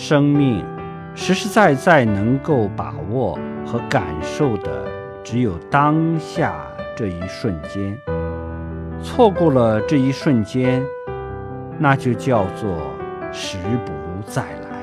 生命实实在在能够把握和感受的只有当下这一瞬间。错过了这一瞬间那就叫做时不再来。